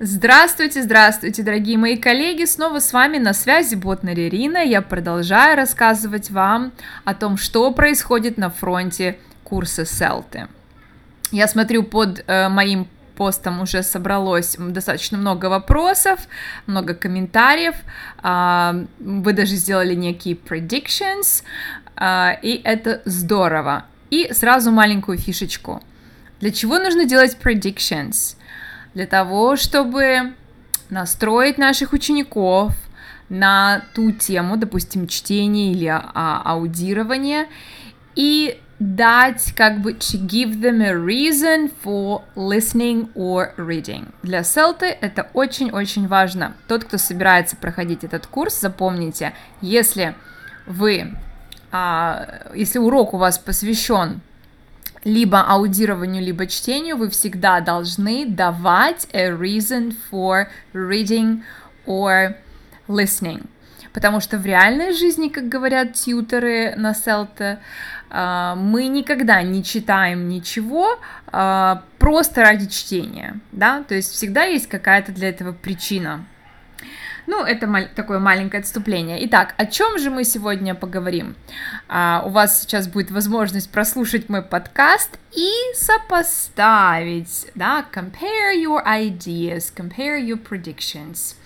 Здравствуйте, здравствуйте, дорогие мои коллеги! Снова с вами на связи Ботнер Ирина. Я продолжаю рассказывать вам о том, что происходит на фронте курса Селты. Я смотрю под э, моим постом уже собралось достаточно много вопросов, много комментариев. Э, вы даже сделали некие predictions, э, и это здорово. И сразу маленькую фишечку. Для чего нужно делать predictions? Для того, чтобы настроить наших учеников на ту тему, допустим, чтение или а, аудирование, и дать как бы to give them a reason for listening or reading. Для селты это очень-очень важно. Тот, кто собирается проходить этот курс, запомните, если вы, а, если урок у вас посвящен либо аудированию, либо чтению, вы всегда должны давать a reason for reading or listening. Потому что в реальной жизни, как говорят тьютеры на селте, а, мы никогда не читаем ничего а, просто ради чтения, да, то есть всегда есть какая-то для этого причина. Ну, это мал- такое маленькое отступление. Итак, о чем же мы сегодня поговорим? А, у вас сейчас будет возможность прослушать мой подкаст и сопоставить, да, compare your ideas, compare your predictions.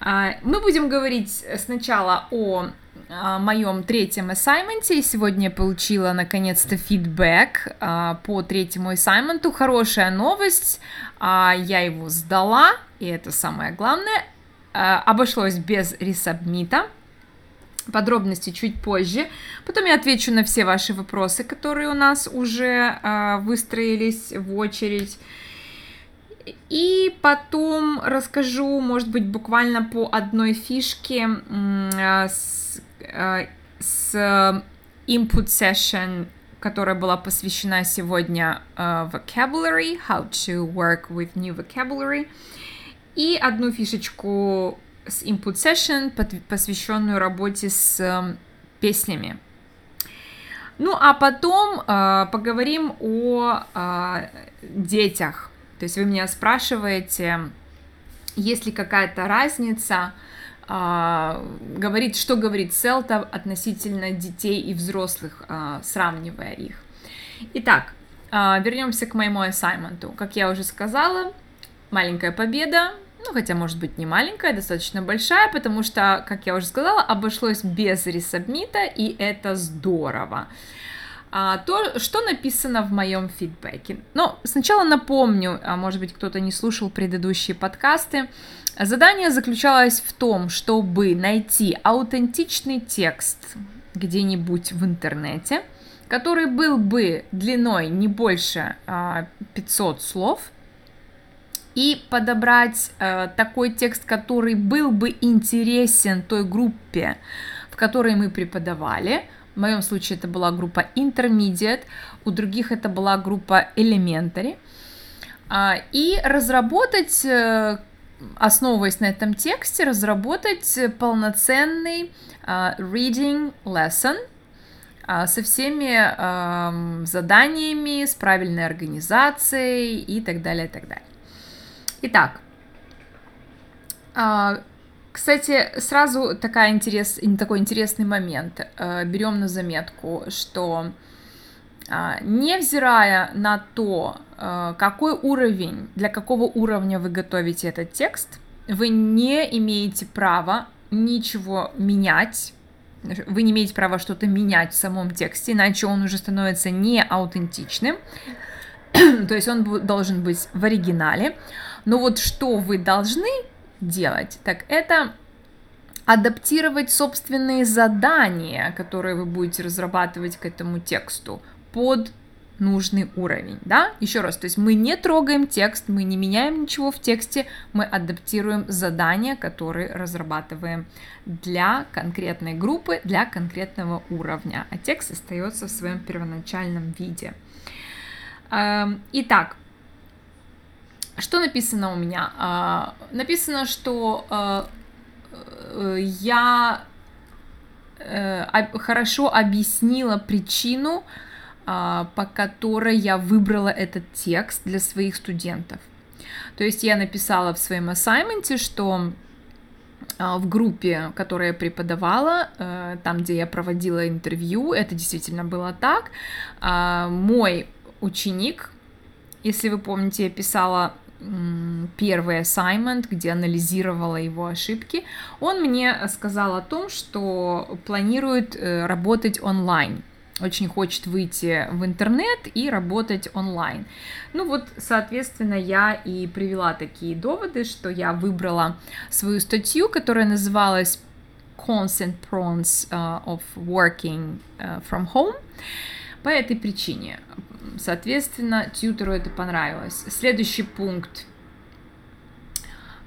А, мы будем говорить сначала о а, моем третьем ассайменте. Сегодня я получила наконец-то фидбэк а, по третьему ассайменту. Хорошая новость, а, я его сдала, и это самое главное. Э, обошлось без ресабмита. Подробности чуть позже. Потом я отвечу на все ваши вопросы, которые у нас уже э, выстроились в очередь. И потом расскажу, может быть, буквально по одной фишке э, с, э, с input session, которая была посвящена сегодня uh, vocabulary, how to work with new vocabulary. И одну фишечку с Input Session, посвященную работе с э, песнями. Ну, а потом э, поговорим о э, детях. То есть вы меня спрашиваете, есть ли какая-то разница, э, говорит, что говорит Селта относительно детей и взрослых, э, сравнивая их. Итак, э, вернемся к моему ассайменту. Как я уже сказала, маленькая победа, ну, хотя, может быть, не маленькая, достаточно большая, потому что, как я уже сказала, обошлось без ресабмита, и это здорово. А, то, что написано в моем фидбэке. Но сначала напомню, а может быть, кто-то не слушал предыдущие подкасты. Задание заключалось в том, чтобы найти аутентичный текст где-нибудь в интернете, который был бы длиной не больше а, 500 слов, и подобрать э, такой текст, который был бы интересен той группе, в которой мы преподавали. В моем случае это была группа Intermediate, у других это была группа Elementary. Э, и разработать, э, основываясь на этом тексте, разработать полноценный э, reading lesson э, со всеми заданиями, с правильной организацией и так далее, и так далее. Итак, а, кстати, сразу такая интерес, такой интересный момент. А, берем на заметку, что а, невзирая на то, какой уровень, для какого уровня вы готовите этот текст, вы не имеете права ничего менять, вы не имеете права что-то менять в самом тексте, иначе он уже становится не аутентичным, то есть он должен быть в оригинале. Но вот что вы должны делать, так это адаптировать собственные задания, которые вы будете разрабатывать к этому тексту под нужный уровень, да? Еще раз, то есть мы не трогаем текст, мы не меняем ничего в тексте, мы адаптируем задания, которые разрабатываем для конкретной группы, для конкретного уровня, а текст остается в своем первоначальном виде. Эм, итак, что написано у меня? А, написано, что а, э, я э, хорошо объяснила причину, а, по которой я выбрала этот текст для своих студентов. То есть я написала в своем ассайменте, что в группе, которую я преподавала, э, там, где я проводила интервью, это действительно было так, мой ученик, если вы помните, я писала первый assignment, где анализировала его ошибки, он мне сказал о том, что планирует э, работать онлайн очень хочет выйти в интернет и работать онлайн. Ну вот, соответственно, я и привела такие доводы, что я выбрала свою статью, которая называлась Consent Prawns uh, of Working uh, from Home. По этой причине, соответственно, тьютеру это понравилось. Следующий пункт.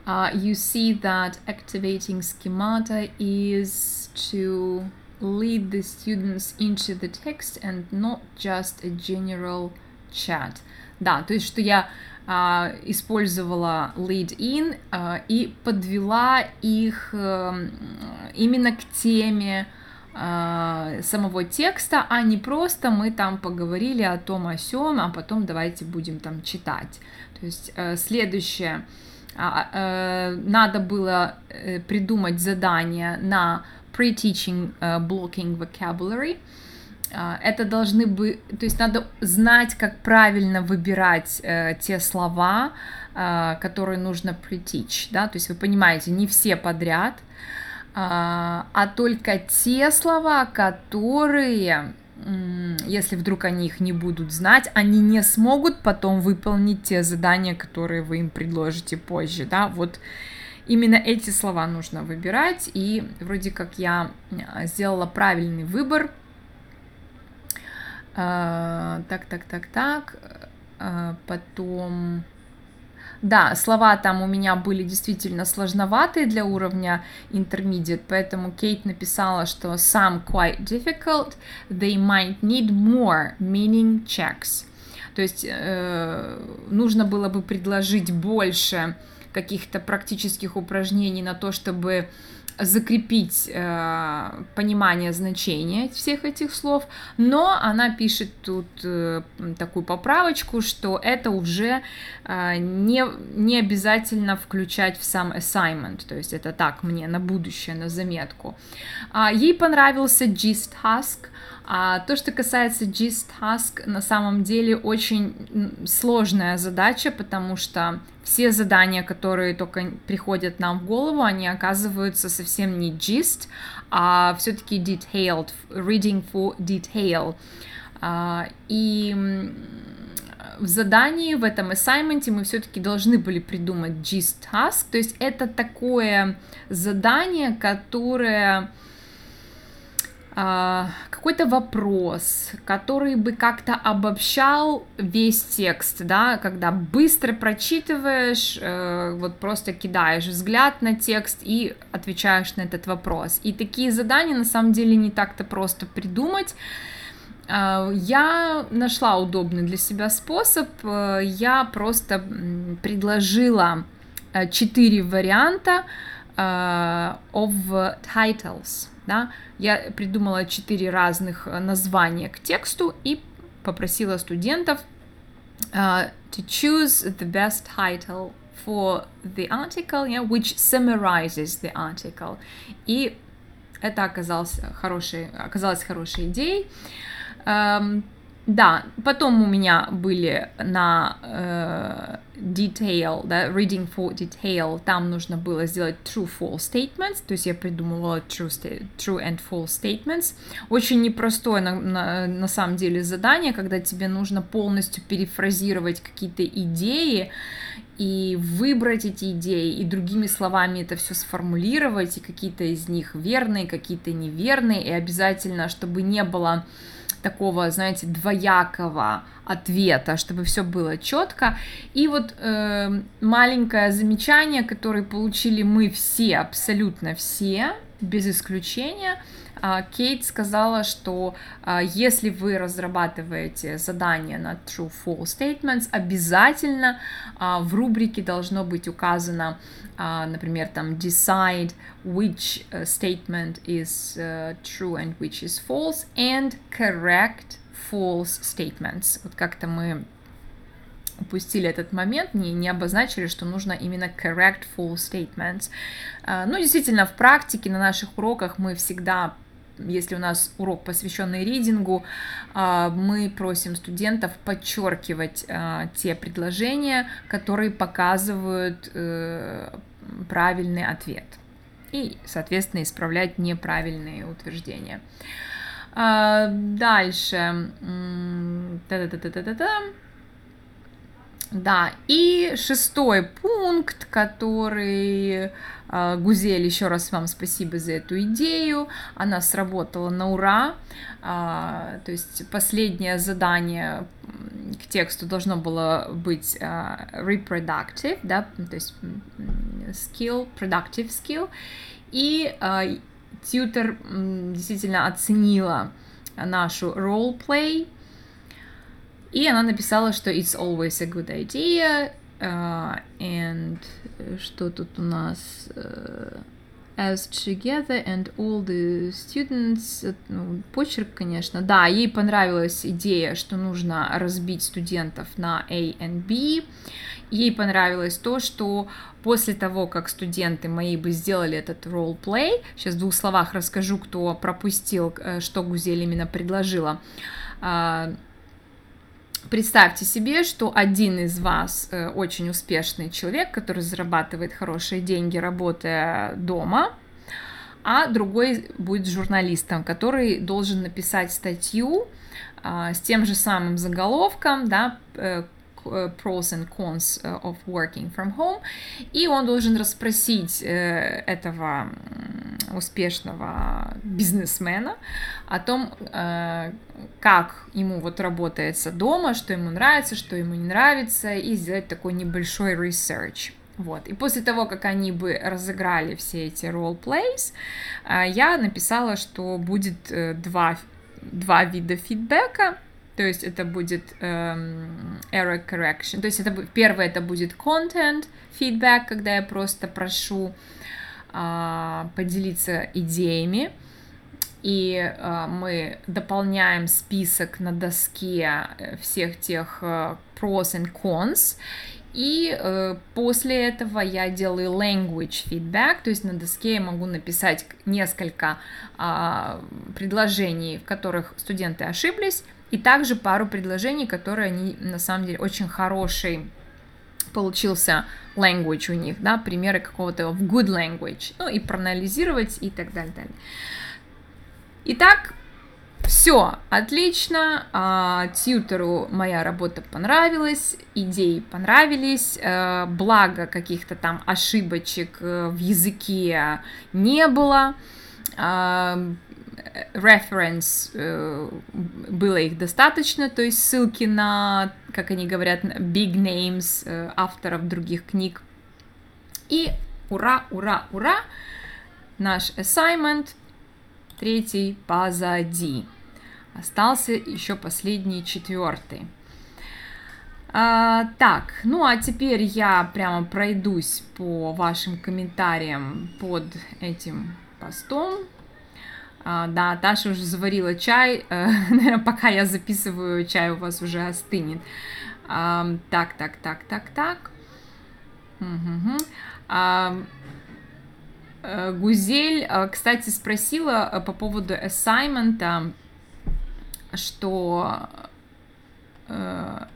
Uh, you see that activating schemata is to lead the students into the text and not just a general chat. Да, то есть, что я а, использовала lead in а, и подвела их а, именно к теме а, самого текста, а не просто мы там поговорили о том о сём, а потом давайте будем там читать. То есть а, следующее, а, а, надо было э, придумать задание на pre-teaching blocking vocabulary. Это должны быть, то есть надо знать, как правильно выбирать те слова, которые нужно pre-teach, да, то есть вы понимаете, не все подряд, uh, а только те слова, которые, если вдруг они их не будут знать, они не смогут потом выполнить те задания, которые вы им предложите позже, да, вот именно эти слова нужно выбирать, и вроде как я э, сделала правильный выбор. Э, так, так, так, так. Э, потом... Да, слова там у меня были действительно сложноватые для уровня intermediate, поэтому Кейт написала, что some quite difficult, they might need more meaning checks. То есть э, нужно было бы предложить больше каких-то практических упражнений на то, чтобы закрепить э, понимание значения всех этих слов, но она пишет тут э, такую поправочку, что это уже э, не, не обязательно включать в сам assignment, то есть это так мне на будущее, на заметку. А, ей понравился gist task, а то, что касается GIST Task, на самом деле очень сложная задача, потому что все задания, которые только приходят нам в голову, они оказываются совсем не GIST, а все-таки detailed, reading for detail. А, и в задании, в этом assignment мы все-таки должны были придумать GIST Task, то есть это такое задание, которое какой-то вопрос, который бы как-то обобщал весь текст, да, когда быстро прочитываешь, э, вот просто кидаешь взгляд на текст и отвечаешь на этот вопрос. И такие задания на самом деле не так-то просто придумать. А, я нашла удобный для себя способ. Э, я просто предложила э, четыре варианта of titles да, я придумала четыре разных э, названия к тексту и попросила студентов uh, to choose the best title for the article, yeah, which summarizes the article. И это оказалось хорошей, оказалось хорошей идеей. Um, да, потом у меня были на э, detail, да, reading for detail, там нужно было сделать true-false statements, то есть я придумывала true, true and false statements. Очень непростое на, на, на самом деле задание, когда тебе нужно полностью перефразировать какие-то идеи и выбрать эти идеи, и другими словами это все сформулировать, и какие-то из них верные, какие-то неверные, и обязательно, чтобы не было такого, знаете, двоякого ответа, чтобы все было четко. И вот э, маленькое замечание, которое получили мы все, абсолютно все, без исключения. А, Кейт сказала, что а, если вы разрабатываете задание на true-false statements, обязательно а, в рубрике должно быть указано, например, там decide which uh, statement is uh, true and which is false and correct false statements. Вот как-то мы упустили этот момент, не, не обозначили, что нужно именно correct full statements. Ну, действительно, в практике на наших уроках мы всегда если у нас урок, посвященный ридингу, а, мы просим студентов подчеркивать а, те предложения, которые показывают э, правильный ответ. И, соответственно, исправлять неправильные утверждения. Дальше. Та-та-та-та-та-та. Да, и шестой пункт, который э, Гузель, еще раз вам спасибо за эту идею, она сработала на ура, э, то есть последнее задание к тексту должно было быть э, reproductive, да, то есть skill, productive skill, и э, тьютер действительно оценила нашу role play, и она написала, что it's always a good idea, uh, and что тут у нас... Uh, as together and all the students, ну, почерк, конечно, да, ей понравилась идея, что нужно разбить студентов на A и B, ей понравилось то, что после того, как студенты мои бы сделали этот role-play, сейчас в двух словах расскажу, кто пропустил, э, что Гузель именно предложила, Представьте себе, что один из вас э, очень успешный человек, который зарабатывает хорошие деньги, работая дома, а другой будет журналистом, который должен написать статью э, с тем же самым заголовком, да, э, Э, pros and cons э, of working from home, и он должен расспросить э, этого успешного бизнесмена о том, как ему вот работается дома, что ему нравится, что ему не нравится, и сделать такой небольшой research. Вот. И после того, как они бы разыграли все эти role-plays, я написала, что будет два, два вида фидбэка. То есть это будет эм, error correction. То есть это первое это будет content feedback, когда я просто прошу э, поделиться идеями. И э, мы дополняем список на доске э, всех тех э, pros and cons. И э, после этого я делаю language feedback, то есть на доске я могу написать несколько э, предложений, в которых студенты ошиблись, и также пару предложений, которые они на самом деле очень хороший получился language у них, да, примеры какого-то в good language, ну и проанализировать и так далее. далее. Итак, все, отлично, а, тьютеру моя работа понравилась, идеи понравились, а, благо каких-то там ошибочек э, в языке не было, а, reference э, было их достаточно, то есть ссылки на, как они говорят, big names э, авторов других книг. И ура, ура, ура, наш assignment третий позади. Остался еще последний четвертый. А, так, ну а теперь я прямо пройдусь по вашим комментариям под этим постом. А, да, Таша уже заварила чай. Э, Наверное, пока я записываю, чай у вас уже остынет. Так, так, так, так, так. А, Гузель, э, кстати, спросила по поводу assignment, что в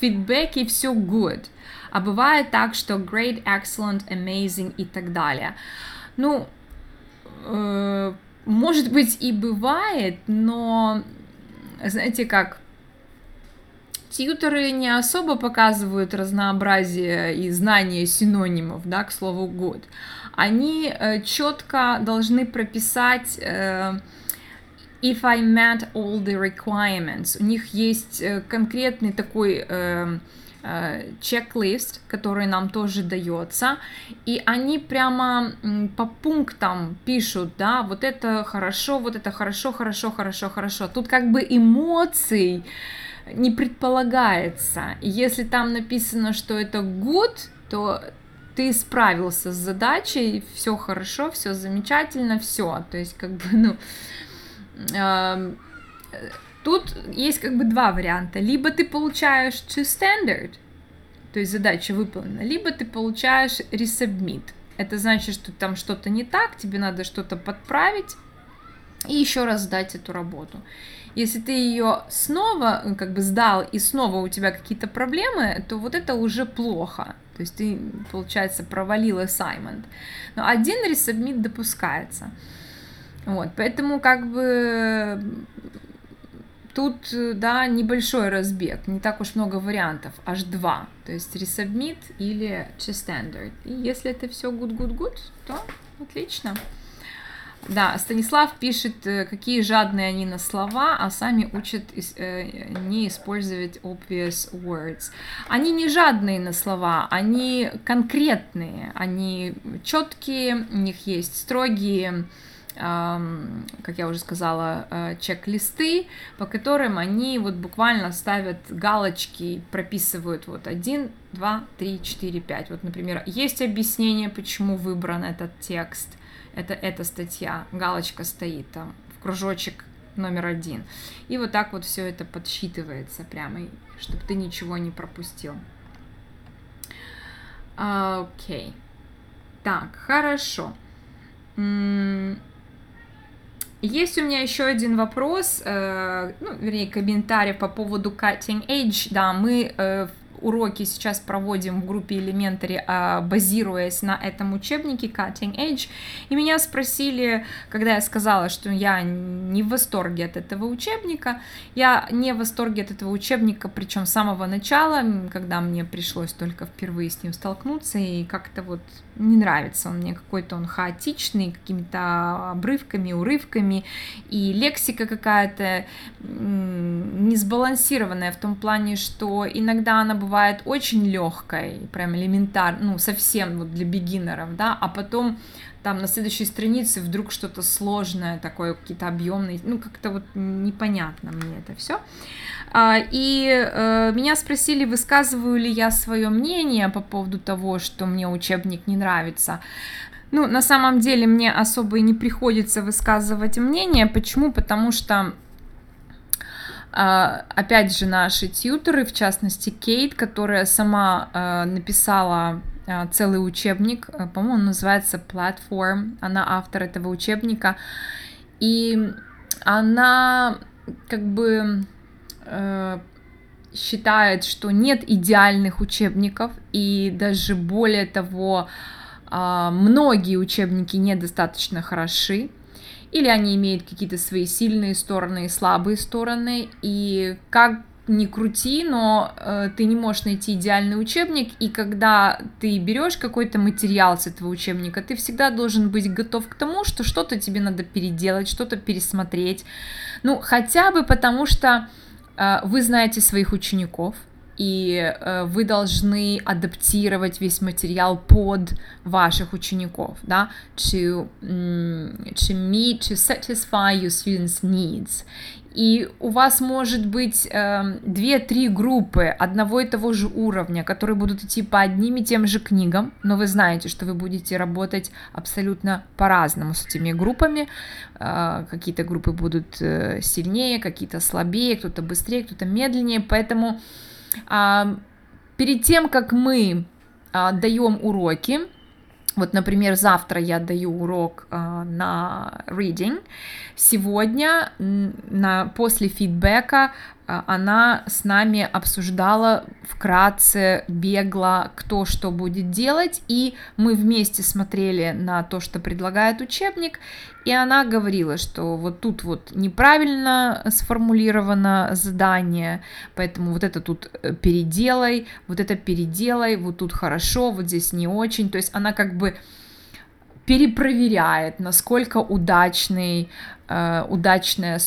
фидбэке все good, а бывает так, что great, excellent, amazing и так далее. Ну, может быть, и бывает, но, знаете как, тьютеры не особо показывают разнообразие и знание синонимов, да, к слову, good. Они э, четко должны прописать э, if I met all the requirements. У них есть э, конкретный такой э, Э, чек-лист, который нам тоже дается, и они прямо по пунктам пишут, да, вот это хорошо, вот это хорошо, хорошо, хорошо, хорошо. Тут как бы эмоций не предполагается. Если там написано, что это good, то ты справился с задачей, все хорошо, все замечательно, все. То есть, как бы, ну, эм, Тут есть как бы два варианта. Либо ты получаешь to standard, то есть задача выполнена, либо ты получаешь resubmit. Это значит, что там что-то не так, тебе надо что-то подправить и еще раз сдать эту работу. Если ты ее снова э, как бы сдал и снова у тебя какие-то проблемы, то вот это уже плохо. То есть ты, получается, провалил assignment. Но один resubmit допускается. Вот, поэтому как бы тут, да, небольшой разбег, не так уж много вариантов, аж два. То есть resubmit или just standard. И если это все good, good, good, то отлично. Да, Станислав пишет, э, какие жадные они на слова, а сами учат э, не использовать obvious words. Они не жадные на слова, они конкретные, они четкие, у них есть строгие как я уже сказала, э, чек-листы, по которым они вот буквально ставят галочки, прописывают вот 1, 2, 3, 4, 5. Вот, например, есть объяснение, почему выбран этот текст, это эта статья, галочка стоит там, в кружочек номер один. И вот так вот все это подсчитывается прямо, чтобы ты ничего не пропустил. Окей. Okay. Так, хорошо. Есть у меня еще один вопрос, э, ну, вернее, комментарий по поводу cutting edge. Да, мы э, уроки сейчас проводим в группе Elementary, а, базируясь на этом учебнике Cutting Edge. И меня спросили, когда я сказала, что я не в восторге от этого учебника. Я не в восторге от этого учебника, причем с самого начала, когда мне пришлось только впервые с ним столкнуться, и как-то вот не нравится он мне, какой-то он хаотичный, какими-то обрывками, урывками, и лексика какая-то не сбалансированная в том плане, что иногда она бывает очень легкой, прям элементарно, ну, совсем вот для бигинеров, да, а потом там на следующей странице вдруг что-то сложное, такое какие-то объемные, ну, как-то вот непонятно мне это все. А, и э, меня спросили, высказываю ли я свое мнение по поводу того, что мне учебник не нравится. Ну, на самом деле мне особо и не приходится высказывать мнение. Почему? Потому что опять же, наши тьютеры, в частности, Кейт, которая сама а, написала а, целый учебник, по-моему, называется Platform, она автор этого учебника, и она как бы считает, что нет идеальных учебников, и даже более того, многие учебники недостаточно хороши, или они имеют какие-то свои сильные стороны и слабые стороны, и как ни крути, но э, ты не можешь найти идеальный учебник, и когда ты берешь какой-то материал с этого учебника, ты всегда должен быть готов к тому, что что-то тебе надо переделать, что-то пересмотреть, ну, хотя бы потому что э, вы знаете своих учеников, и э, вы должны адаптировать весь материал под ваших учеников, да, to, to meet, to satisfy your students' needs. И у вас может быть э, две-три группы одного и того же уровня, которые будут идти по одним и тем же книгам, но вы знаете, что вы будете работать абсолютно по-разному с этими группами. Э, какие-то группы будут э, сильнее, какие-то слабее, кто-то быстрее, кто-то медленнее, поэтому перед тем, как мы а, даем уроки, вот, например, завтра я даю урок э, на reading. Сегодня, на, после фидбэка, она с нами обсуждала вкратце, бегло, кто что будет делать, и мы вместе смотрели на то, что предлагает учебник, и она говорила, что вот тут вот неправильно сформулировано задание, поэтому вот это тут э, переделай, вот это переделай, вот тут хорошо, вот здесь не очень. То есть она как бы перепроверяет, насколько удачный, э, удачная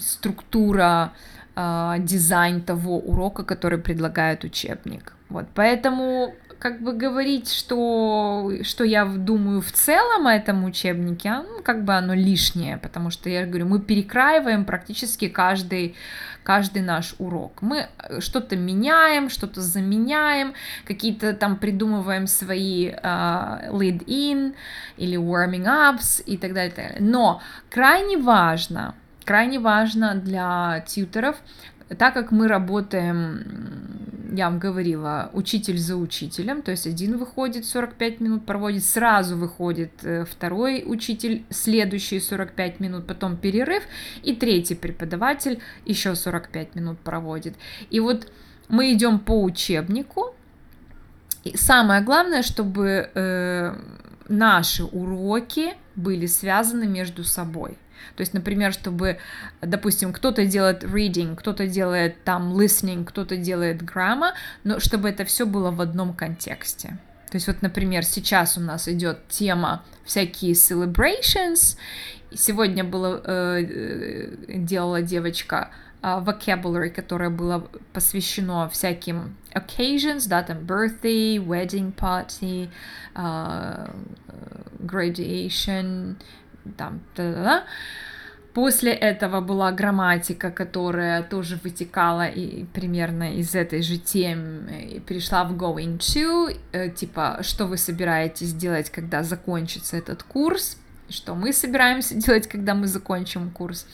структура, э, дизайн того урока, который предлагает учебник. Вот, поэтому как бы говорить, что, что я думаю в целом о этом учебнике, а, ну, как бы оно лишнее, потому что, я говорю, мы перекраиваем практически каждый, каждый наш урок. Мы э, что-то меняем, что-то заменяем, какие-то там придумываем свои uh, lead-in или warming-ups и так далее. Но крайне важно, крайне важно для тьютеров, так как мы работаем я вам говорила, учитель за учителем, то есть один выходит 45 минут, проводит, сразу выходит э, второй учитель, следующие 45 минут, потом перерыв, и третий преподаватель еще 45 минут проводит. И вот мы идем по учебнику, и самое главное, чтобы э, наши уроки были связаны между собой. То есть, например, чтобы, допустим, кто-то делает reading, кто-то делает там listening, кто-то делает grammar, но чтобы это все было в одном контексте. То есть вот, например, сейчас у нас идет тема всякие celebrations. Сегодня было, э, э делала девочка uh, vocabulary, которое было посвящено всяким occasions, да, там birthday, wedding party, uh, graduation, там, да-да-да. После этого была грамматика, которая тоже вытекала и примерно из этой же темы и перешла в going to, э, типа, что вы собираетесь делать, когда закончится этот курс, что мы собираемся делать, когда мы закончим курс.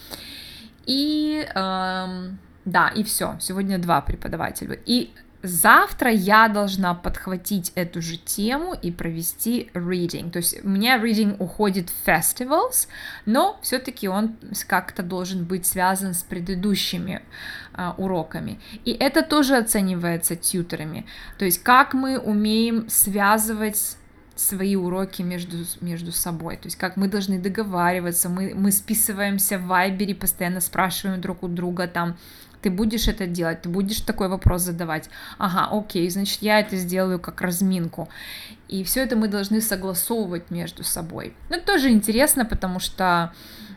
И эм, да, и все. Сегодня два преподавателя. И Завтра я должна подхватить эту же тему и провести reading. То есть у меня reading уходит в festivals, но все-таки он как-то должен быть связан с предыдущими а, уроками. И это тоже оценивается тьютерами. То есть как мы умеем связывать свои уроки между, между собой. То есть как мы должны договариваться, мы, мы списываемся в Вайбере, постоянно спрашиваем друг у друга там, ты будешь это делать, ты будешь такой вопрос задавать. Ага, окей, значит, я это сделаю как разминку. И все это мы должны согласовывать между собой. Ну, это тоже интересно, потому что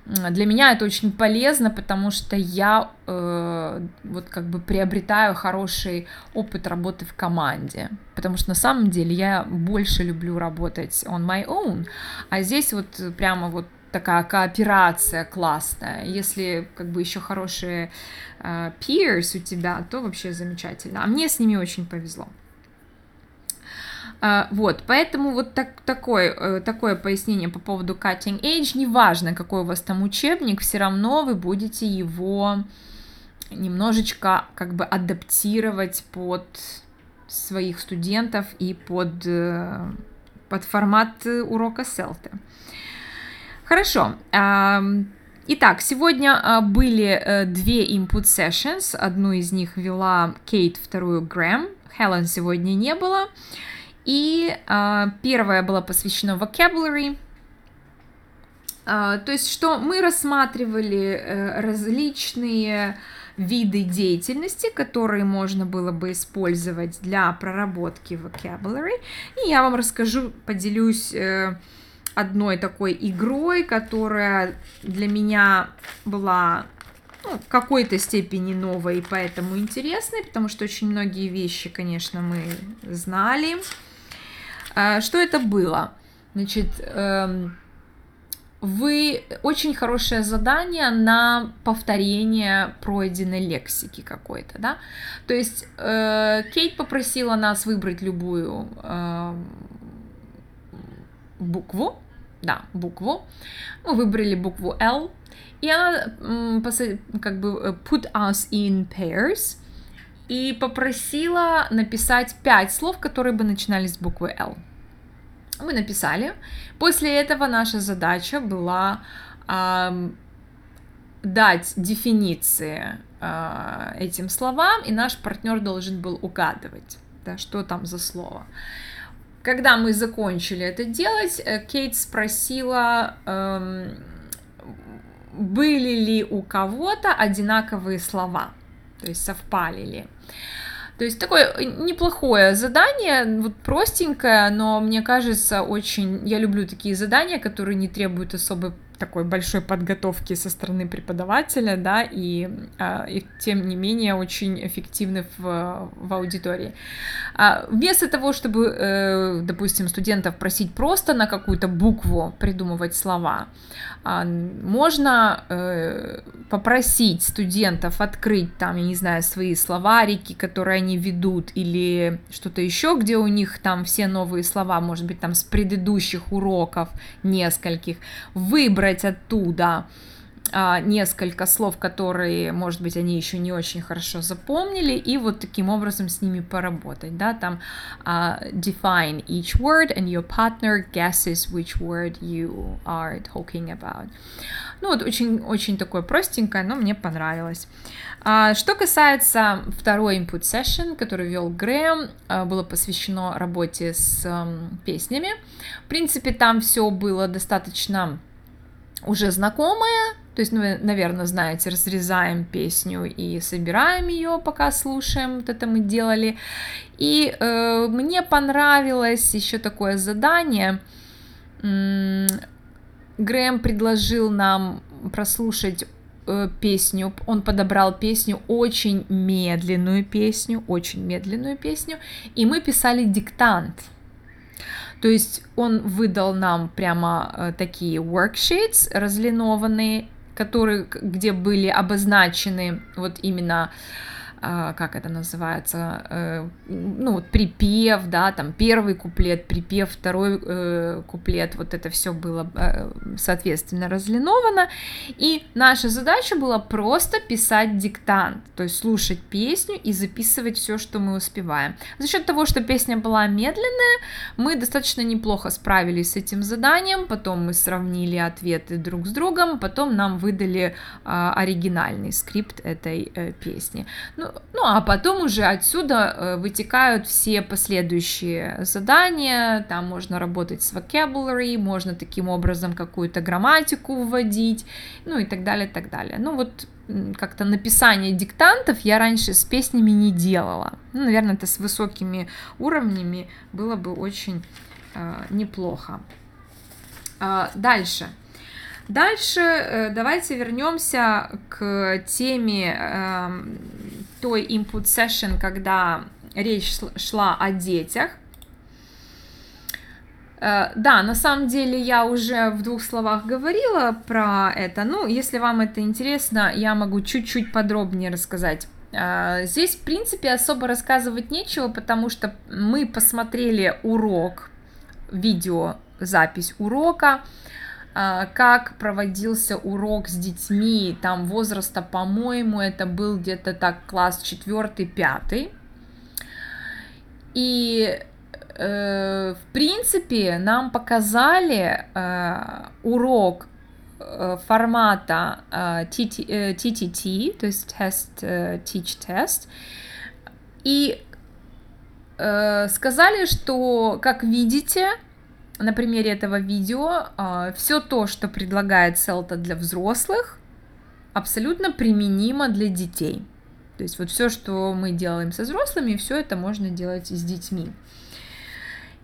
для меня это очень полезно, потому что я э, вот как бы приобретаю хороший опыт работы в команде, потому что на самом деле я больше люблю работать on my own, а здесь вот прямо вот такая кооперация классная. Если как бы еще хорошие э, peers у тебя, то вообще замечательно. А мне с ними очень повезло. Uh, вот, поэтому вот так, такое, uh, такое пояснение по поводу cutting edge, неважно, какой у вас там учебник, все равно вы будете его немножечко как бы адаптировать под своих студентов и под, uh, под формат урока селты. Хорошо. Итак, сегодня а, были э, две input sessions. Одну из них вела Кейт, вторую Грэм. Хелен сегодня не было. И а, первая была посвящена vocabulary. А, то есть, что мы рассматривали э, различные виды деятельности, которые можно было бы использовать для проработки vocabulary. И я вам расскажу, поделюсь э, одной такой игрой, которая для меня была ну, в какой-то степени новой и поэтому интересной, потому что очень многие вещи, конечно, мы знали. А, что это было? Значит, эм, вы очень хорошее задание на повторение пройденной лексики какой-то, да? То есть э, Кейт попросила нас выбрать любую э, букву, да, букву. Мы выбрали букву L, и она как бы э, put us in pairs и попросила написать пять слов, которые бы начинались с буквы L. Мы написали. После этого наша задача была э, дать дефиниции э, этим словам, и наш партнер должен был угадывать, да, что там за слово. Когда мы закончили это делать, э, Кейт спросила, эм, были ли у кого-то одинаковые слова, то есть совпали ли. То есть такое неплохое задание, вот простенькое, но мне кажется очень... Я люблю такие задания, которые не требуют особой такой большой подготовки со стороны преподавателя, да, и, а, и тем не менее очень эффективны в, в аудитории. А вместо того, чтобы, э, допустим, студентов просить просто на какую-то букву придумывать слова, а, можно э, попросить студентов открыть там, я не знаю, свои словарики, которые они ведут, или что-то еще, где у них там все новые слова, может быть, там с предыдущих уроков нескольких, выбрать оттуда а, несколько слов, которые, может быть, они еще не очень хорошо запомнили, и вот таким образом с ними поработать, да, там uh, define each word and your partner guesses which word you are talking about. Ну вот очень-очень такое простенькое, но мне понравилось. А, что касается второй input session, который вел Грэм, было посвящено работе с um, песнями. В принципе, там все было достаточно уже знакомое, то есть, ну, вы, наверное, знаете, разрезаем песню и собираем ее, пока слушаем. Вот это мы делали. И э, мне понравилось еще такое задание. Грэм предложил нам прослушать э, песню, он подобрал песню, очень медленную песню, очень медленную песню, и мы писали диктант. То есть он выдал нам прямо э, такие worksheets разлинованные, которые, где были обозначены вот именно а, как это называется, э, ну, вот припев, да, там первый куплет, припев, второй э, куплет, вот это все было, э, соответственно, разлиновано, и наша задача была просто писать диктант, то есть слушать песню и записывать все, что мы успеваем. За счет того, что песня была медленная, мы достаточно неплохо справились с этим заданием, потом мы сравнили ответы друг с другом, потом нам выдали э, оригинальный скрипт этой песни. Ну, ну, а потом уже отсюда э, вытекают все последующие задания, там можно работать с vocabulary, можно таким образом какую-то грамматику вводить, ну и так далее, так далее. Ну вот как-то написание диктантов я раньше с песнями не делала. Ну, наверное, это с высокими уровнями было бы очень э, неплохо. Э, дальше. Дальше э, давайте вернемся к теме той input session, когда речь шла о детях. Э, да, на самом деле я уже в двух словах говорила про это. Ну, если вам это интересно, я могу чуть-чуть подробнее рассказать. Э, здесь, в принципе, особо рассказывать нечего, потому что мы посмотрели урок, видеозапись урока, как проводился урок с детьми, там возраста, по-моему, это был где-то так класс 4-5. И э, в принципе нам показали э, урок э, формата э, TTT, то есть Test, э, Teach Test, и э, сказали, что, как видите, на примере этого видео а, все то, что предлагает Селта для взрослых, абсолютно применимо для детей. То есть вот все, что мы делаем со взрослыми, все это можно делать с детьми.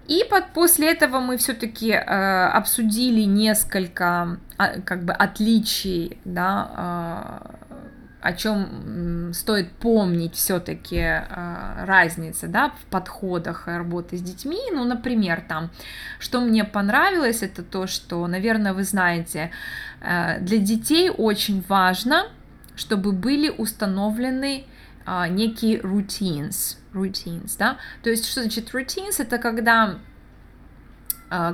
И под, после этого мы все-таки э, обсудили несколько э, как бы отличий да, э, о чем стоит помнить все-таки э, разница, да, в подходах работы с детьми. Ну, например, там, что мне понравилось, это то, что, наверное, вы знаете, э, для детей очень важно, чтобы были установлены э, некие routines, routines, да, то есть, что значит routines, это когда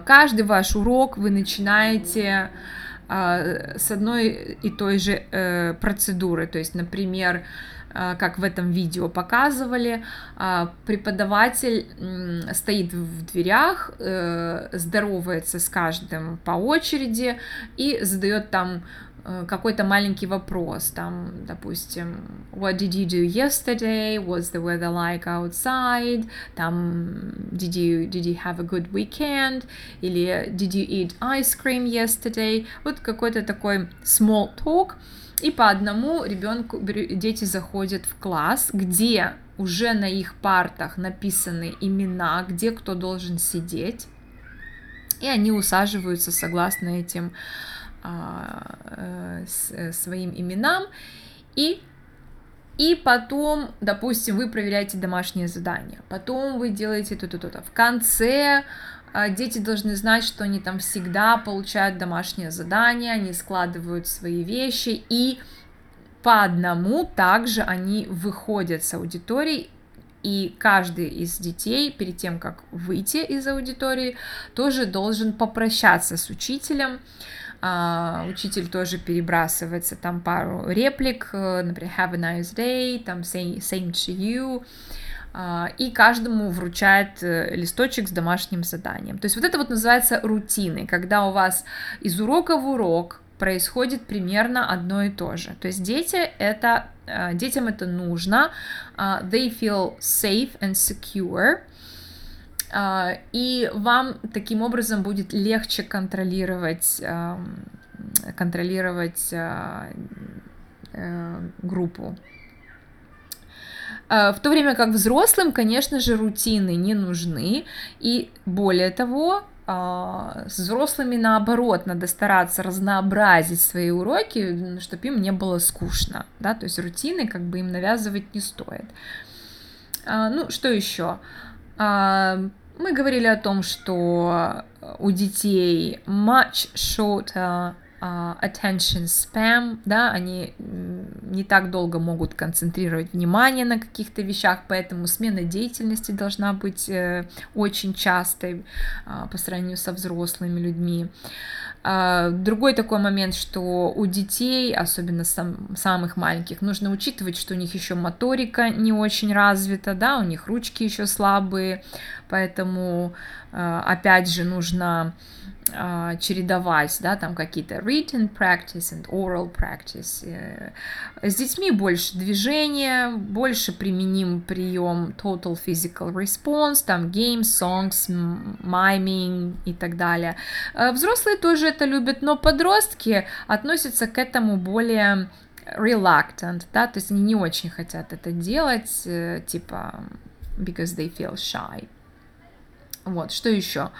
каждый ваш урок вы начинаете а, с одной и той же э, процедуры. То есть, например, а, как в этом видео показывали, а, преподаватель стоит в дверях, э, здоровается с каждым по очереди и задает там Э, какой-то маленький вопрос, там, допустим, what did you do yesterday, what's the weather like outside, там, did you, did you have a good weekend, или did you eat ice cream yesterday, вот какой-то такой small talk, и по одному ребенку, дети заходят в класс, где уже на их партах написаны имена, где кто должен сидеть, и они усаживаются согласно этим э, э, своим именам, и, и потом, допустим, вы проверяете домашнее задание, потом вы делаете то-то-то. В конце а, дети должны знать, что они там всегда получают домашнее задание, они складывают свои вещи, и по одному также они выходят с аудитории и каждый из детей перед тем, как выйти из аудитории, тоже должен попрощаться с учителем, а, учитель тоже перебрасывается там пару реплик, э, например, have a nice day, там same, same to you, а, и каждому вручает э, листочек с домашним заданием. То есть вот это вот называется рутины, когда у вас из урока в урок происходит примерно одно и то же. То есть дети это, э, детям это нужно, а, they feel safe and secure, а, и вам таким образом будет легче контролировать, контролировать э, группу. В то время как взрослым, конечно же, рутины не нужны. И более того, а, с взрослыми наоборот надо стараться разнообразить свои уроки, чтобы им не было скучно, да, то есть рутины как бы им навязывать не стоит. А, ну, что еще? Мы говорили о том, что у детей much shorter uh, attention spam, да, они не так долго могут концентрировать внимание на каких-то вещах, поэтому смена деятельности должна быть э, очень частой э, по сравнению со взрослыми людьми. Другой такой момент, что у детей, особенно сам, самых маленьких, нужно учитывать, что у них еще моторика не очень развита, да, у них ручки еще слабые, поэтому, uh, опять же, нужно а, чередовать, да, там какие-то written practice and oral practice. Э, с детьми больше движения, больше применим прием total physical response, там games, songs, miming и так далее. Э, взрослые тоже это любят, но подростки относятся к этому более reluctant, да, то есть они не очень хотят это делать, э, типа because they feel shy. Вот, что еще?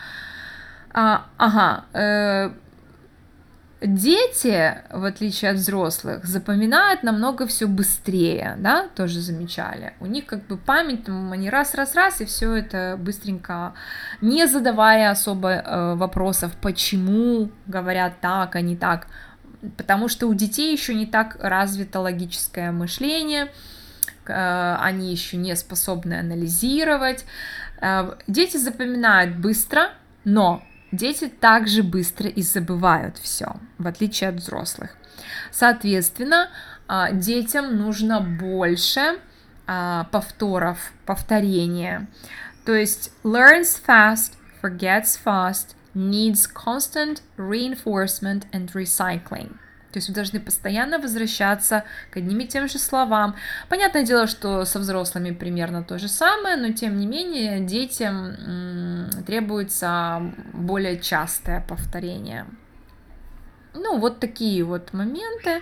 А, ага, э, дети, в отличие от взрослых, запоминают намного все быстрее, да, тоже замечали. У них как бы память, там, они раз-раз-раз, и все это быстренько, не задавая особо э, вопросов, почему говорят так, а не так, потому что у детей еще не так развито логическое мышление, э, они еще не способны анализировать. Э, дети запоминают быстро, но Дети также быстро и забывают все, в отличие от взрослых. Соответственно, а, детям нужно больше а, повторов, повторения. То есть learns fast, forgets fast, needs constant reinforcement and recycling. То есть вы должны постоянно возвращаться к одним и тем же словам. Понятное дело, что со взрослыми примерно то же самое, но тем не менее детям требуется более частое повторение. Ну, вот такие вот моменты.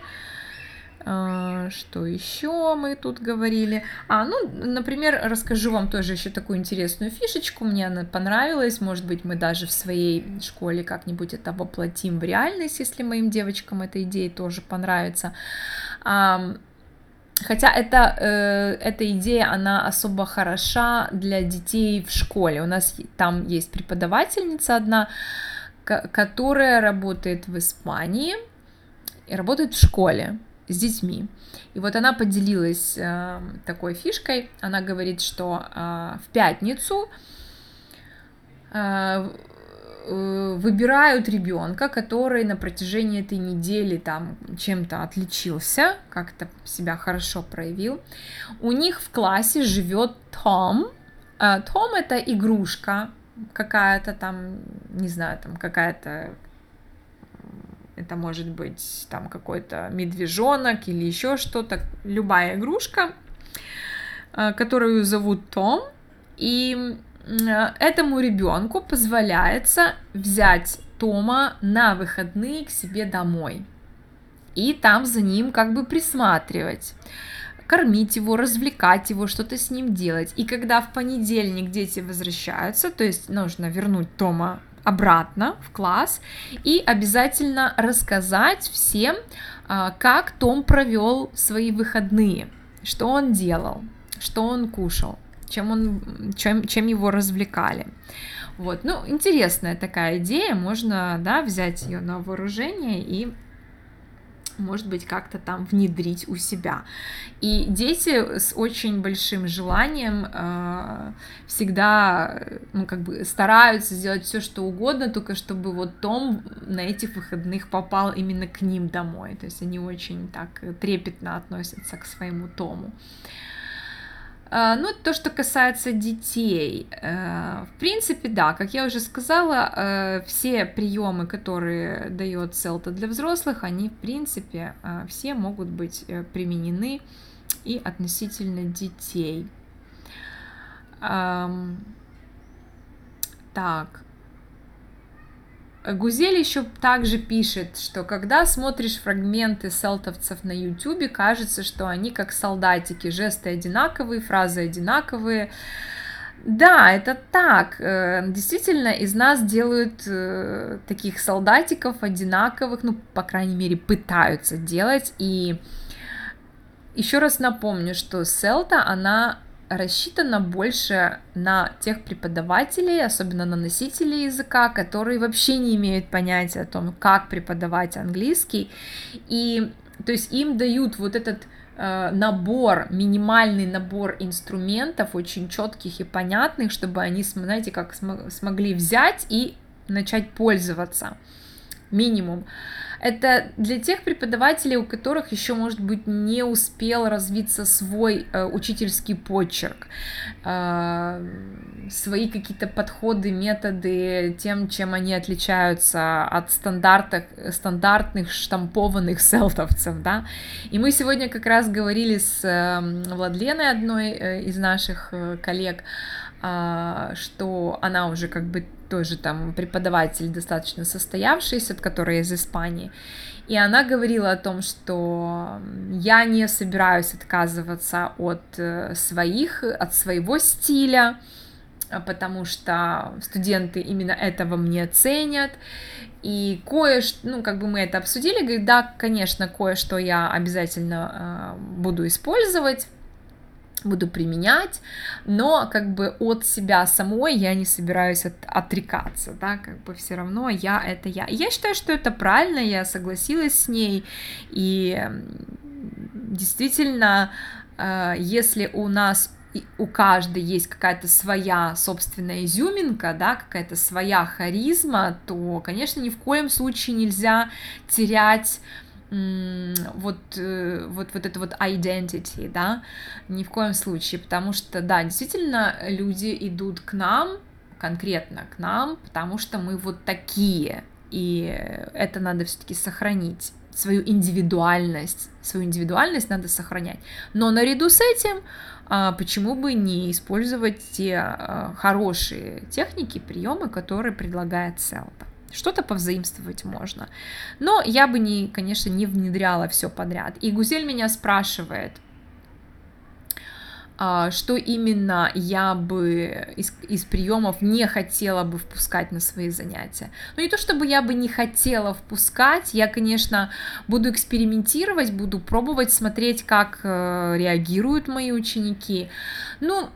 А, что еще мы тут говорили? А, ну, например, расскажу вам тоже еще такую интересную фишечку. Мне она понравилась. Может быть, мы даже в своей школе как-нибудь это воплотим в реальность, если моим девочкам эта идея тоже понравится. Хотя это, э, эта идея, она особо хороша для детей в школе. У нас там есть преподавательница одна, которая работает в Испании и работает в школе с детьми. И вот она поделилась э, такой фишкой. Она говорит, что э, в пятницу э, э, выбирают ребенка, который на протяжении этой недели там чем-то отличился, как-то себя хорошо проявил. У них в классе живет Том. Э, Том это игрушка какая-то там, не знаю, там какая-то это может быть там какой-то медвежонок или еще что-то, любая игрушка, э, которую зовут Том. И этому ребенку позволяется взять Тома на выходные к себе домой. И там за ним как бы присматривать кормить его, развлекать его, что-то с ним делать. И когда в понедельник дети возвращаются, то есть нужно вернуть Тома обратно в класс и обязательно рассказать всем, а, как Том провел свои выходные, что он делал, что он кушал, чем, он, чем, чем его развлекали. Вот, ну, интересная такая идея, можно, да, взять ее на вооружение и может быть, как-то там внедрить у себя. И дети с очень большим желанием э, всегда, ну, как бы стараются сделать все, что угодно, только чтобы вот Том на этих выходных попал именно к ним домой. То есть они очень так трепетно относятся к своему Тому. А, ну, то, что касается детей, э, в принципе, да, как я уже сказала, э, все приемы, которые дает Селта для взрослых, они, в принципе, э, все могут быть применены и относительно детей. Так, Гузель еще также пишет, что когда смотришь фрагменты селтовцев на ютюбе, кажется, что они как солдатики, жесты одинаковые, фразы одинаковые. Да, это так. Э, действительно, из нас делают э, таких солдатиков одинаковых, ну, по крайней мере, пытаются делать. И еще раз напомню, что Селта, она рассчитана больше на тех преподавателей, особенно на носителей языка, которые вообще не имеют понятия о том, как преподавать английский. И то есть им дают вот этот э, набор, минимальный набор инструментов, очень четких и понятных, чтобы они, знаете, как смогли взять и начать пользоваться. Минимум. Это для тех преподавателей, у которых еще, может быть, не успел развиться свой э, учительский почерк, э, свои какие-то подходы, методы, тем, чем они отличаются от стандартных, стандартных штампованных селтовцев, да. И мы сегодня как раз говорили с э, Владленой, одной э, из наших э, коллег, э, что она уже как бы тоже там преподаватель достаточно состоявшийся, который из Испании, и она говорила о том, что я не собираюсь отказываться от э, своих, от своего стиля, потому что студенты именно этого мне ценят, и кое-что, ну, как бы мы это обсудили, говорит, да, конечно, кое-что я обязательно э, буду использовать, буду применять, но как бы от себя самой я не собираюсь от, отрекаться, да, как бы все равно я это я. я считаю, что это правильно, я согласилась с ней, и действительно, э, если у нас у каждой есть какая-то своя собственная изюминка, да, какая-то своя харизма, то, конечно, ни в коем случае нельзя терять вот, э, вот, вот это вот identity, да, ни в коем случае, потому что, да, действительно, люди идут к нам, конкретно к нам, потому что мы вот такие, и это надо все-таки сохранить свою индивидуальность, свою индивидуальность надо сохранять. Но наряду с этим, а, почему бы не использовать те а, хорошие техники, приемы, которые предлагает Селта? Что-то повзаимствовать можно. Но я бы, не, конечно, не внедряла все подряд. И Гузель меня спрашивает, а, что именно я бы из, из приемов не хотела бы впускать на свои занятия. Ну не то чтобы я бы не хотела впускать, я, конечно, буду экспериментировать, буду пробовать смотреть, как э, реагируют мои ученики. Ну,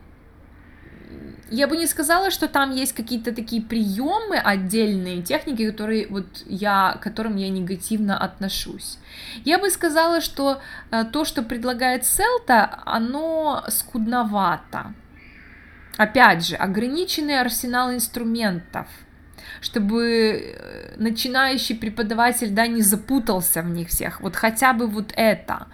я бы не сказала, что там есть какие-то такие приемы отдельные техники, которые вот я, к которым я негативно отношусь. Я бы сказала, что э, то, что предлагает Селта, оно скудновато. Опять же, ограниченный арсенал инструментов чтобы э, начинающий преподаватель, да, не запутался в них всех, вот хотя бы вот это.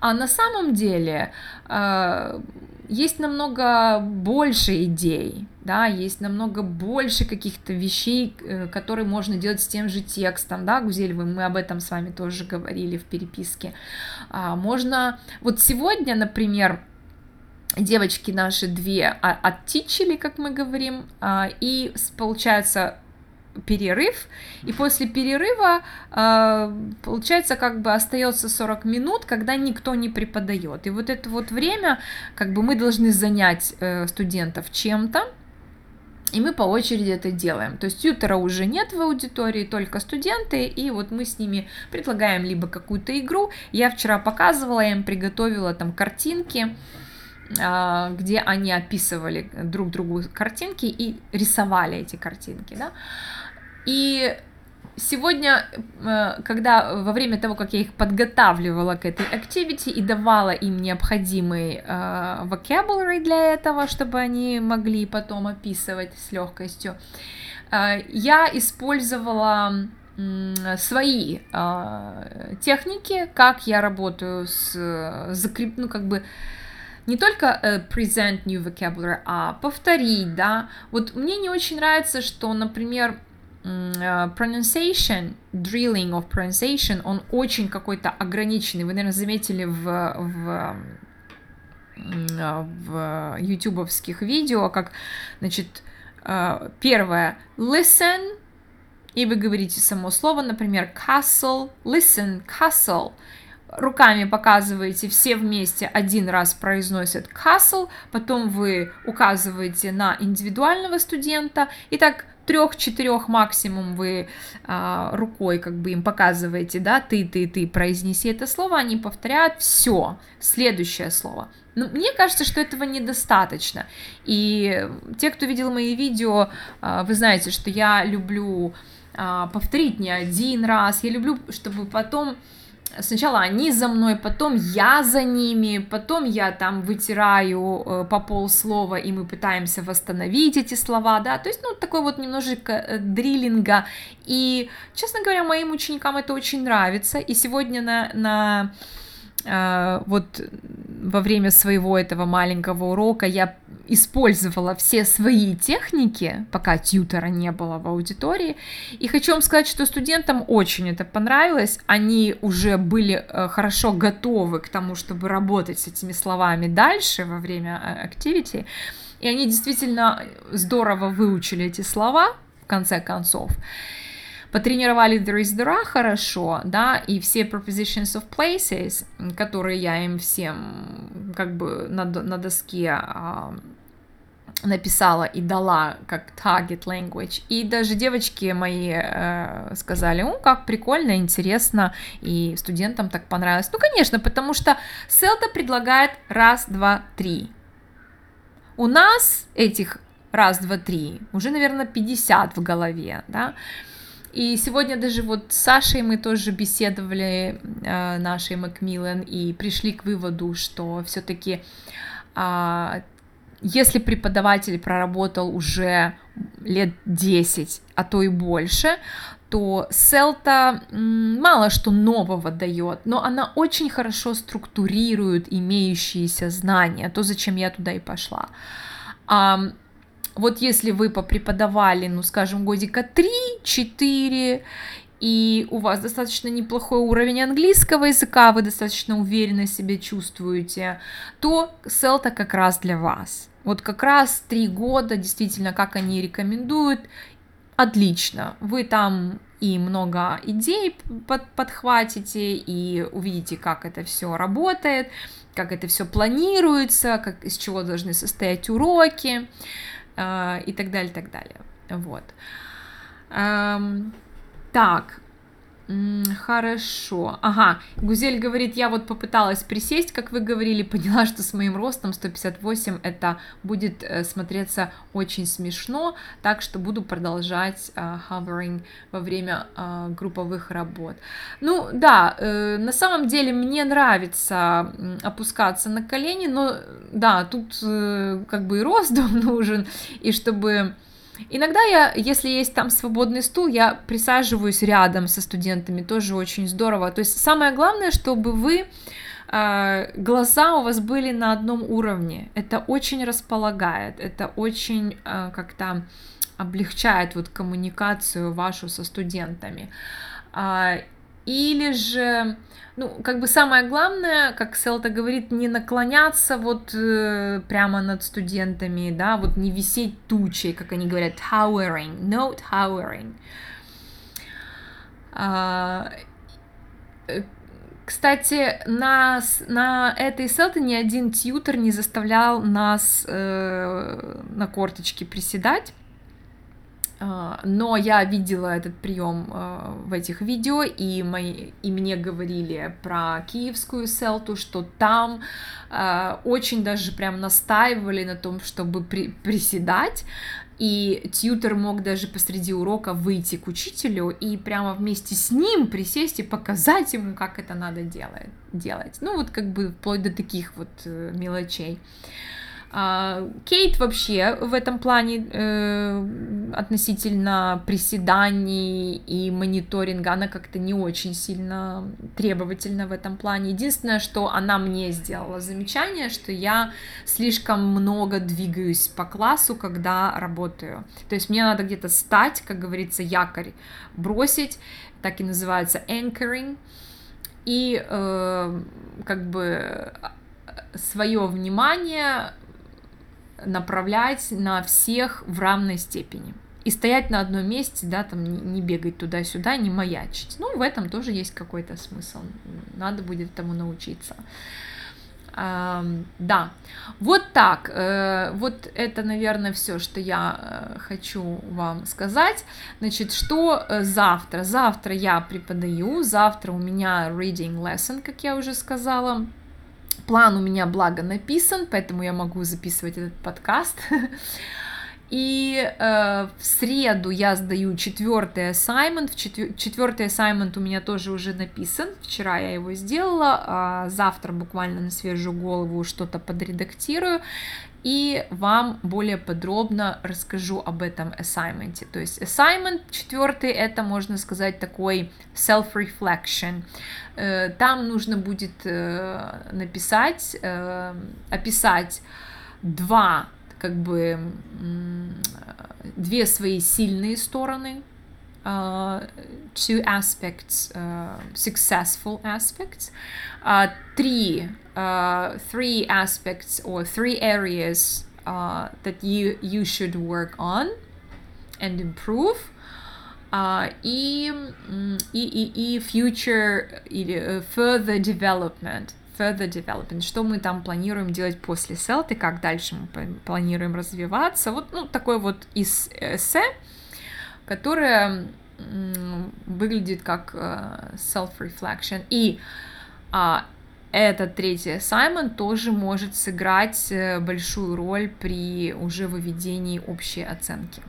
А на самом деле э, есть намного больше идей, да, есть намного больше каких-то вещей, э, которые можно делать с тем же текстом, да, Гузельевы, мы об этом с вами тоже говорили в переписке. А, можно, вот сегодня, например, девочки наши две оттичили, как мы говорим, а, и получается перерыв, и после перерыва э, получается как бы остается 40 минут, когда никто не преподает. И вот это вот время как бы мы должны занять э, студентов чем-то, и мы по очереди это делаем. То есть тьютера уже нет в аудитории, только студенты, и вот мы с ними предлагаем либо какую-то игру. Я вчера показывала, им приготовила там картинки, а, где они описывали друг другу картинки и рисовали эти картинки, да. И сегодня, э, когда во время того, как я их подготавливала к этой activity и давала им необходимый э, vocabulary для этого, чтобы они могли потом описывать с легкостью, э, я использовала свои техники, как я работаю с закреп, ну как бы не только present new vocabulary, а повторить, да. Вот мне не очень нравится, что, например, pronunciation, drilling of pronunciation, он очень какой-то ограниченный. Вы, наверное, заметили в, в в ютубовских видео, как, значит, первое, listen, и вы говорите само слово, например, castle, listen, castle, руками показываете все вместе, один раз произносят castle, потом вы указываете на индивидуального студента, и так трех-четырех максимум вы а, рукой как бы им показываете, да, ты, ты, ты, произнеси это слово, они повторяют, все, следующее слово. Но мне кажется, что этого недостаточно. И те, кто видел мои видео, а, вы знаете, что я люблю а, повторить не один раз, я люблю, чтобы потом Сначала они за мной, потом я за ними, потом я там вытираю э, по полслова, и мы пытаемся восстановить эти слова, да, то есть, ну, такой вот немножечко э, дриллинга, и, честно говоря, моим ученикам это очень нравится, и сегодня на, на вот во время своего этого маленького урока я использовала все свои техники, пока тьютера не было в аудитории. И хочу вам сказать, что студентам очень это понравилось. Они уже были э, хорошо готовы к тому, чтобы работать с этими словами дальше во время э, activity. И они действительно здорово выучили эти слова в конце концов потренировали there is there хорошо, да, и все prepositions of places, которые я им всем как бы на, на доске а, написала и дала как target language. И даже девочки мои э, сказали, ну, как прикольно, интересно, и студентам так понравилось. Ну, конечно, потому что Селта предлагает раз, два, три. У нас этих раз, два, три уже, наверное, 50 в голове, да, и сегодня даже вот с Сашей мы тоже беседовали, э, нашей Макмиллан, и пришли к выводу, что все-таки э, а, если преподаватель проработал уже лет 10, а то и больше, то Селта мало что нового дает, но она очень хорошо структурирует имеющиеся знания, то, зачем я туда и пошла вот если вы попреподавали, ну, скажем, годика 3-4, и у вас достаточно неплохой уровень английского языка, вы достаточно уверенно себя чувствуете, то селта как раз для вас. Вот как раз три года, действительно, как они рекомендуют, отлично. Вы там и много идей под, подхватите, и увидите, как это все работает, как это все планируется, как, из чего должны состоять уроки. А, и так далее, так далее. Вот. Так, Хорошо. Ага, Гузель говорит, я вот попыталась присесть, как вы говорили, поняла, что с моим ростом 158 это будет э, смотреться очень смешно, так что буду продолжать э, hovering во время э, групповых работ. Ну да, э, на самом деле мне нравится опускаться на колени, но да, тут э, как бы и рост нужен, и чтобы Иногда я, если есть там свободный стул, я присаживаюсь рядом со студентами, тоже очень здорово. То есть самое главное, чтобы вы э, глаза у вас были на одном уровне. Это очень располагает, это очень э, как-то облегчает вот коммуникацию вашу со студентами. Или же ну, как бы самое главное, как Селта говорит, не наклоняться вот э, прямо над студентами, да, вот не висеть тучей, как они говорят, towering, no towering. А, э, кстати, нас, на этой селте ни один тьютер не заставлял нас э, на корточки приседать. А, но я видела этот прием а, в этих видео, и, мои, и мне говорили про киевскую селту, что там а, очень даже прям настаивали на том, чтобы при, приседать, И тьютер мог даже посреди урока выйти к учителю и прямо вместе с ним присесть и показать ему, как это надо делать. делать. Ну, вот как бы вплоть до таких вот э, мелочей. Кейт вообще в этом плане э, относительно приседаний и мониторинга, она как-то не очень сильно требовательна в этом плане. Единственное, что она мне сделала замечание, что я слишком много двигаюсь по классу, когда работаю. То есть мне надо где-то стать, как говорится, якорь бросить, так и называется anchoring, и э, как бы свое внимание направлять на всех в равной степени. И стоять на одном месте, да, там не, бегать туда-сюда, не маячить. Ну, в этом тоже есть какой-то смысл. Надо будет этому научиться. Да, вот так. Uh, вот это, наверное, все, что я uh, хочу вам сказать. Значит, что э, завтра? Завтра я преподаю, завтра у меня reading lesson, как я уже сказала. План у меня, благо, написан, поэтому я могу записывать этот подкаст. И э, в среду я сдаю четвертый. Четвер... Четвертый assignment у меня тоже уже написан. Вчера я его сделала. А завтра буквально на свежую голову что-то подредактирую и вам более подробно расскажу об этом assignment. То есть assignment четвертый это, можно сказать, такой self-reflection. Э, там нужно будет э, написать, э, описать два как бы две свои сильные стороны, uh, two aspects, uh, successful aspects, uh, three, uh, three aspects or three areas uh, that you you should work on and improve. Uh, и, и, и, и future или further development further development, что мы там планируем делать после селты, как дальше мы планируем развиваться. Вот ну, такой вот из эссе, которое выглядит как э, self-reflection. И а, этот третий assignment тоже может сыграть э, большую роль при уже выведении общей оценки.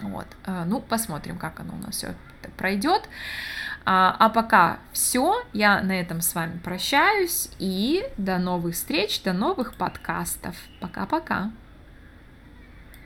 Вот. Э, ну, посмотрим, как оно у нас все пройдет. А, а пока все, я на этом с вами прощаюсь и до новых встреч, до новых подкастов. Пока-пока.